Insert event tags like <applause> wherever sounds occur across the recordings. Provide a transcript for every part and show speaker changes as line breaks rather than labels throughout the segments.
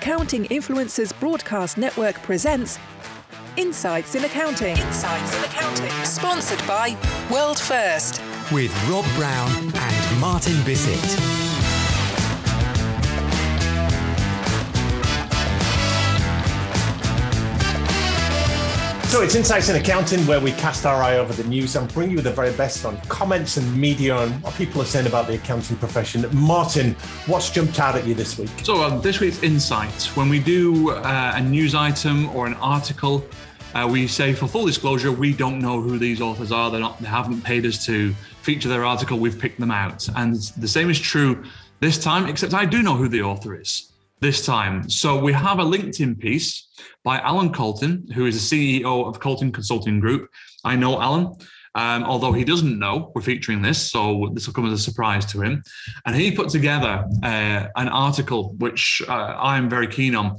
Accounting Influencers Broadcast Network presents Insights in Accounting. Insights in Accounting. Sponsored by World First.
with Rob Brown and Martin Bissett.
So it's Insights in Accounting where we cast our eye over the news and bring you the very best on comments and media and what people are saying about the accounting profession. Martin, what's jumped out at you this week?
So um, this week's insight, when we do uh, a news item or an article, uh, we say for full disclosure, we don't know who these authors are. They're not, they haven't paid us to feature their article. We've picked them out, and the same is true this time. Except I do know who the author is this time. So we have a LinkedIn piece by Allan Koltin, who is the CEO of Koltin Consulting Group. I know Allan. Um, although he doesn't know we're featuring this, so this will come as a surprise to him. And he put together uh, an article which uh, I'm very keen on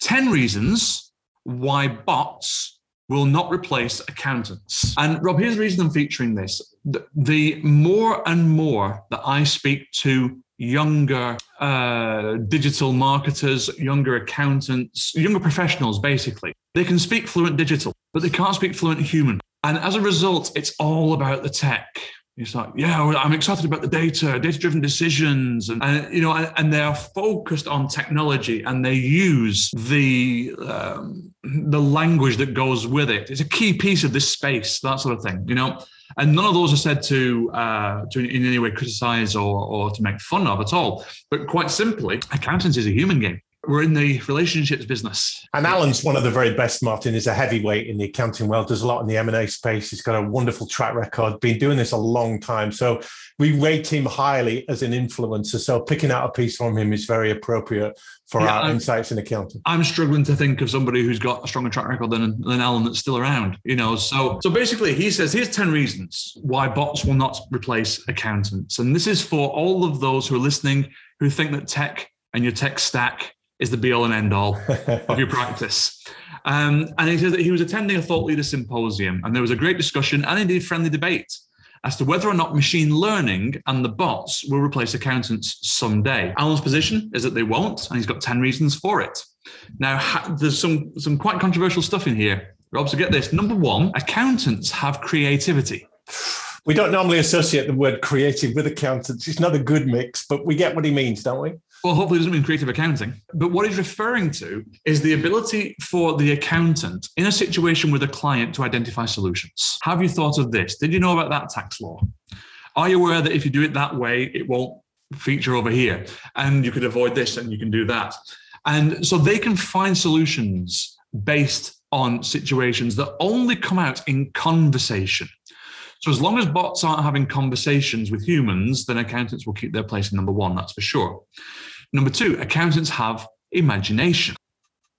10 reasons why bots will not replace accountants. And Rob, here's the reason I'm featuring this. The, the more and more that I speak to younger uh, digital marketers, younger accountants, younger professionals, basically, they can speak fluent digital, but they can't speak fluent human. And as a result, it's all about the tech. It's like, yeah, I'm excited about the data, data-driven decisions, and, and you know, and, they are focused on technology, and they use the um, the language that goes with it. It's a key piece of this space, that sort of thing, you know. And none of those are said to uh, to in any way criticize or or to make fun of at all. But quite simply, accountancy is a human game we're in the relationships business.
And Allan's one of the very best, Martin, is a heavyweight in the accounting world, does a lot in the M&A space. He's got a wonderful track record, been doing this a long time. So we rate him highly as an influencer. So picking out a piece from him is very appropriate for yeah, our I'm, insights in accounting.
I'm struggling to think of somebody who's got a stronger track record than, than Allan that's still around, you know. So so basically he says here's 10 reasons why bots will not replace accountants. And this is for all of those who are listening who think that tech and your tech stack is the be all and end all of your <laughs> practice. Um, and he says that he was attending a thought leader symposium, and there was a great discussion and indeed friendly debate as to whether or not machine learning and the bots will replace accountants someday. Allan's position is that they won't, and he's got 10 reasons for it. Now, there's some, some quite controversial stuff in here. Rob, so get this. Number one, accountants have creativity.
We don't normally associate the word creative with accountants. It's not a good mix, but we get what he means, don't we?
Well, hopefully, it doesn't mean creative accounting. But what he's referring to is the ability for the accountant in a situation with a client to identify solutions. Have you thought of this? Did you know about that tax law? Are you aware that if you do it that way, it won't feature over here? And you could avoid this and you can do that. And so they can find solutions based on situations that only come out in conversation. So as long as bots aren't having conversations with humans, then accountants will keep their place in number one, that's for sure. Number two, accountants have imagination.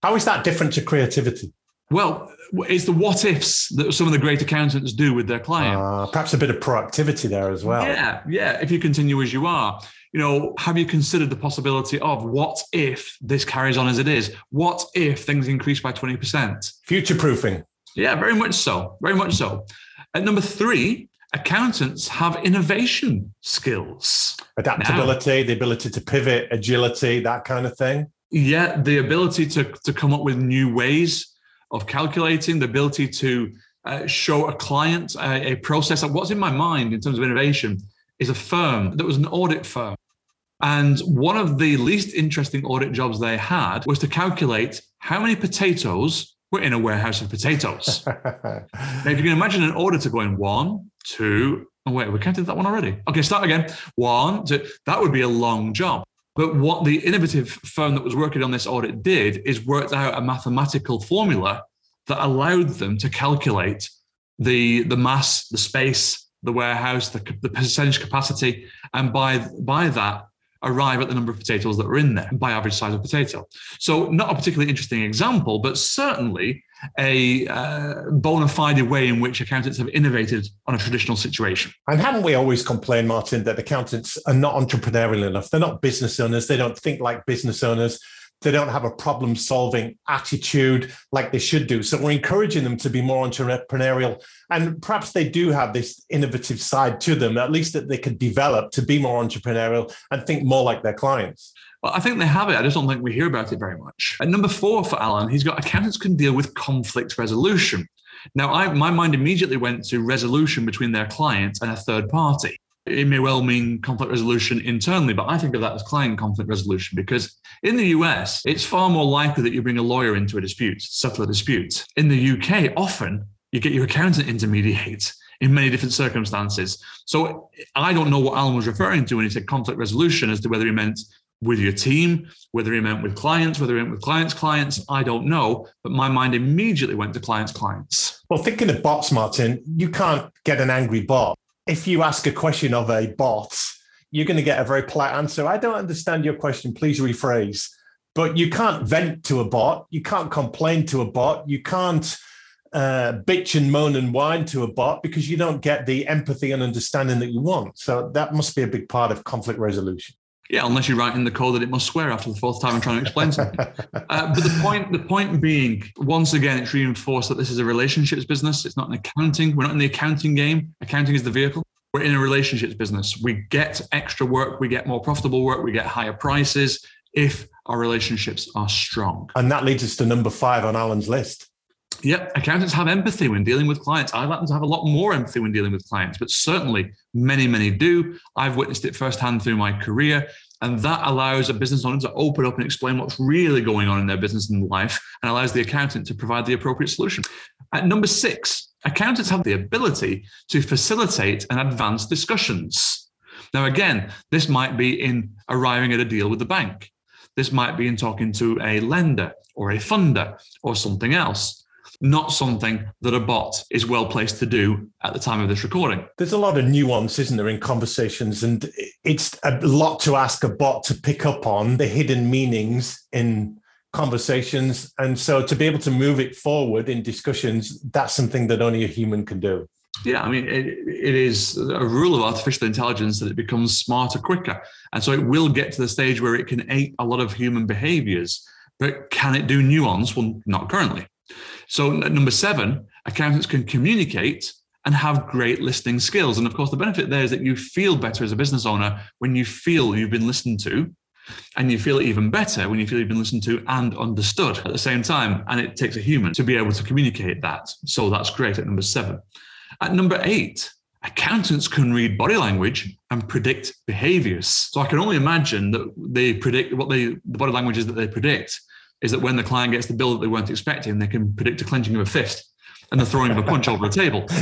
How is that different to creativity?
Well, it's the what ifs that some of the great accountants do with their client. Uh,
perhaps a bit of proactivity there as well.
Yeah, yeah. If you continue as you are, you know, have you considered the possibility of what if this carries on as it is? What if things increase by 20%?
Future proofing.
Yeah, very much so. Very much so. At number three, accountants have innovation skills.
Adaptability, now, the ability to pivot, agility, that kind of thing.
Yeah, the ability to, to come up with new ways of calculating, the ability to uh, show a client a, a process. What's in my mind in terms of innovation is a firm that was an audit firm. And one of the least interesting audit jobs they had was to calculate how many potatoes were in a warehouse of potatoes. <laughs> now, if you can imagine an auditor going one, two, oh wait, we counted that one already. Okay, start again. One, two, that would be a long job. But what the innovative firm that was working on this audit did is worked out a mathematical formula that allowed them to calculate the, the mass, the space, the warehouse, the, the percentage capacity, and by, by that, arrive at the number of potatoes that are in there by average size of potato. So, not a particularly interesting example, but certainly a uh, bona fide way in which accountants have innovated on a traditional situation.
And haven't we always complained, Martin, that accountants are not entrepreneurial enough? They're not business owners. They don't think like business owners. They don't have a problem solving attitude like they should do. So we're encouraging them to be more entrepreneurial. And perhaps they do have this innovative side to them, at least that they could develop to be more entrepreneurial and think more like their clients.
Well, I think they have it. I just don't think we hear about it very much. At number four for Allan, he's got accountants can deal with conflict resolution. Now, I, my mind immediately went to resolution between their client and a third party. It may well mean conflict resolution internally, but I think of that as client conflict resolution because in the US, it's far more likely that you bring a lawyer into a dispute, settle a dispute. In the UK, often you get your accountant <laughs> to mediate in many different circumstances. So I don't know what Allan was referring to when he said conflict resolution as to whether he meant with your team, whether he meant with clients, whether he meant with clients' clients, I don't know. But my mind immediately went to clients' clients.
Well, thinking of bots, Martin, you can't get an angry bot. If you ask a question of a bot, you're going to get a very polite answer. I don't understand your question. Please rephrase. But you can't vent to a bot. You can't complain to a bot. You can't uh, bitch and moan and whine to a bot because you don't get the empathy and understanding that you want. So that must be a big part of conflict resolution.
Yeah, unless you write in the code that it must swear after the fourth time and trying to explain something. uh, but the point, the point being, once again, it's reinforced that this is a relationships business. It's not an accounting. We're not in the accounting game. Accounting is the vehicle. We're in a relationships business. We get extra work. We get more profitable work. We get higher prices if our relationships are strong.
And that leads us to number five on Allan's list.
Yep, accountants have empathy when dealing with clients. Like them to have a lot more empathy when dealing with clients, but certainly many, many do. I've witnessed it firsthand through my career. And that allows a business owner to open up and explain what's really going on in their business and life and allows the accountant to provide the appropriate solution. At number six, accountants have the ability to facilitate and advance discussions. Now, again, this might be in arriving at a deal with the bank. This might be in talking to a lender or a funder or something else not something that a bot is well placed to do at the time of this recording.
There's a lot of nuance, isn't there, in conversations? And it's a lot to ask a bot to pick up on the hidden meanings in conversations. And so to be able to move it forward in discussions, that's something that only a human can do.
Yeah, I mean, it, it is a rule of artificial intelligence that it becomes smarter quicker. And so it will get to the stage where it can ape a lot of human behaviors. But can it do nuance? Well, not currently. So, number seven, accountants can communicate and have great listening skills. And of course, the benefit there is that you feel better as a business owner when you feel you've been listened to. And you feel even better when you feel you've been listened to and understood at the same time. And it takes a human to be able to communicate that. So that's great at number seven. At number eight, accountants can read body language and predict behaviors. So I can only imagine that they predict what they, the body language is that they predict is that when the client gets the bill that they weren't expecting, they can predict a clenching of a fist and the throwing of a punch over a table. <laughs>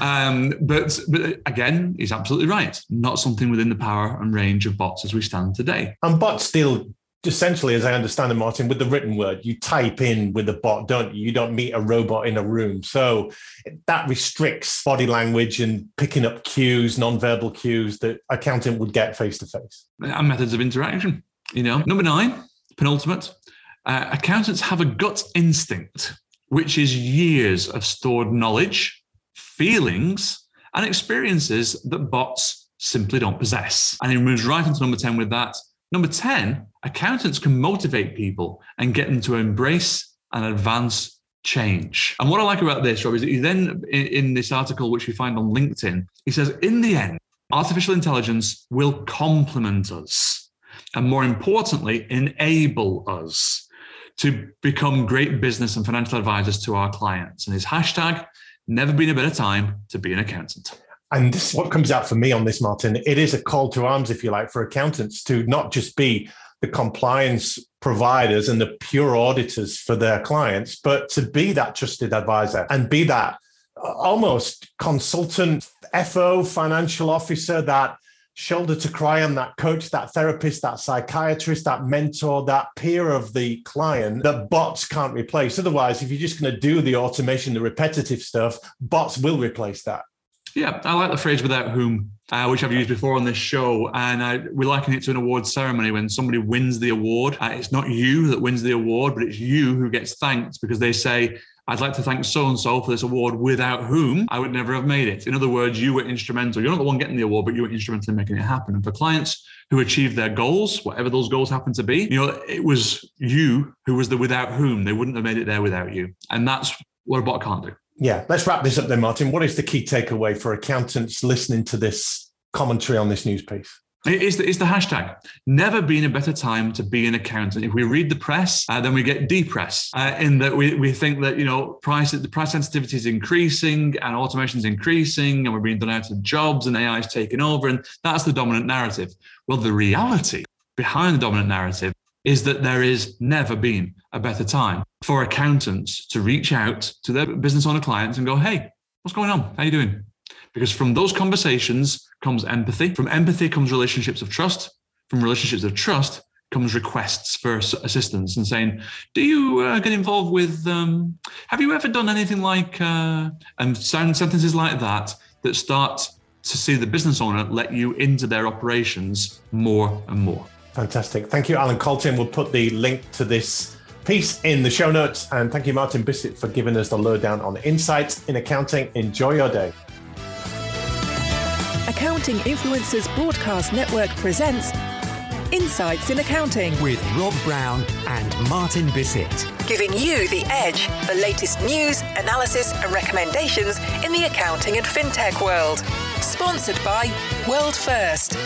Um, but, but again, he's absolutely right. Not something within the power and range of bots as we stand today.
And bots still, essentially, as I understand it, Martin, with the written word, you type in with the bot, don't you? You don't meet a robot in a room. So that restricts body language and picking up cues, non-verbal cues that a accountant would get face to face.
And methods of interaction. You know, number nine, penultimate, uh, accountants have a gut instinct, which is years of stored knowledge, feelings, and experiences that bots simply don't possess. And he moves right into number 10 with that. Number 10, accountants can motivate people and get them to embrace and advance change. And what I like about this, Rob, is that he then, in, in this article, which we find on LinkedIn, he says, in the end, artificial intelligence will complement us and more importantly, enable us to become great business and financial advisors to our clients. And his hashtag, never been a better time to be an accountant.
And this is what comes out for me on this, Martin. It is a call to arms, if you like, for accountants to not just be the compliance providers and the pure auditors for their clients, but to be that trusted advisor and be that uh, almost consultant, FO, financial officer that shoulder to cry on that coach, that therapist, that psychiatrist, that mentor, that peer of the client that bots can't replace. Otherwise, if you're just going to do the automation, the repetitive stuff, bots will replace that.
Yeah, I like the phrase without whom uh, which I've used before on this show. And I, we liken it to an award ceremony when somebody wins the award. Uh, it's not you that wins the award, but it's you who gets thanked because they say, I'd like to thank so and so for this award, without whom I would never have made it. In other words, you were instrumental. You're not the one getting the award, but you were instrumental in making it happen. And for clients who achieved their goals, whatever those goals happen to be, you know, it was you who was the without whom. They wouldn't have made it there without you. And that's what a bot can't do.
Yeah, let's wrap this up then, Martin. What is the key takeaway for accountants listening to this commentary on this news piece?
It's the, it's the hashtag. Never been a better time to be an accountant. If we read the press, uh, then we get depressed uh, in that we, we think that, you know, price, the price sensitivity is increasing and automation is increasing and we're being done out of jobs and AI is taking over. And that's the dominant narrative. Well, the reality behind the dominant narrative is that there is never been a better time for accountants to reach out to their business owner clients and go, hey, what's going on? How are you doing? Because from those conversations comes empathy. From empathy comes relationships of trust. From relationships of trust comes requests for assistance and saying, "Do you uh, get involved with? Um, have you ever done anything like?" Uh, and sound sentences like that that start to see the business owner let you into their operations more and more.
Fantastic. Thank you, Allan Koltin. We'll put the link to this piece in the show notes. And thank you, Martin Bissett, for giving us the lowdown on insights in accounting. Enjoy your day.
Accounting Influencers Broadcast Network presents Insights in Accounting
with Rob Brown and Martin Bissett.
Giving you the edge, the latest news, analysis, and recommendations in the accounting and fintech world. Sponsored by World First.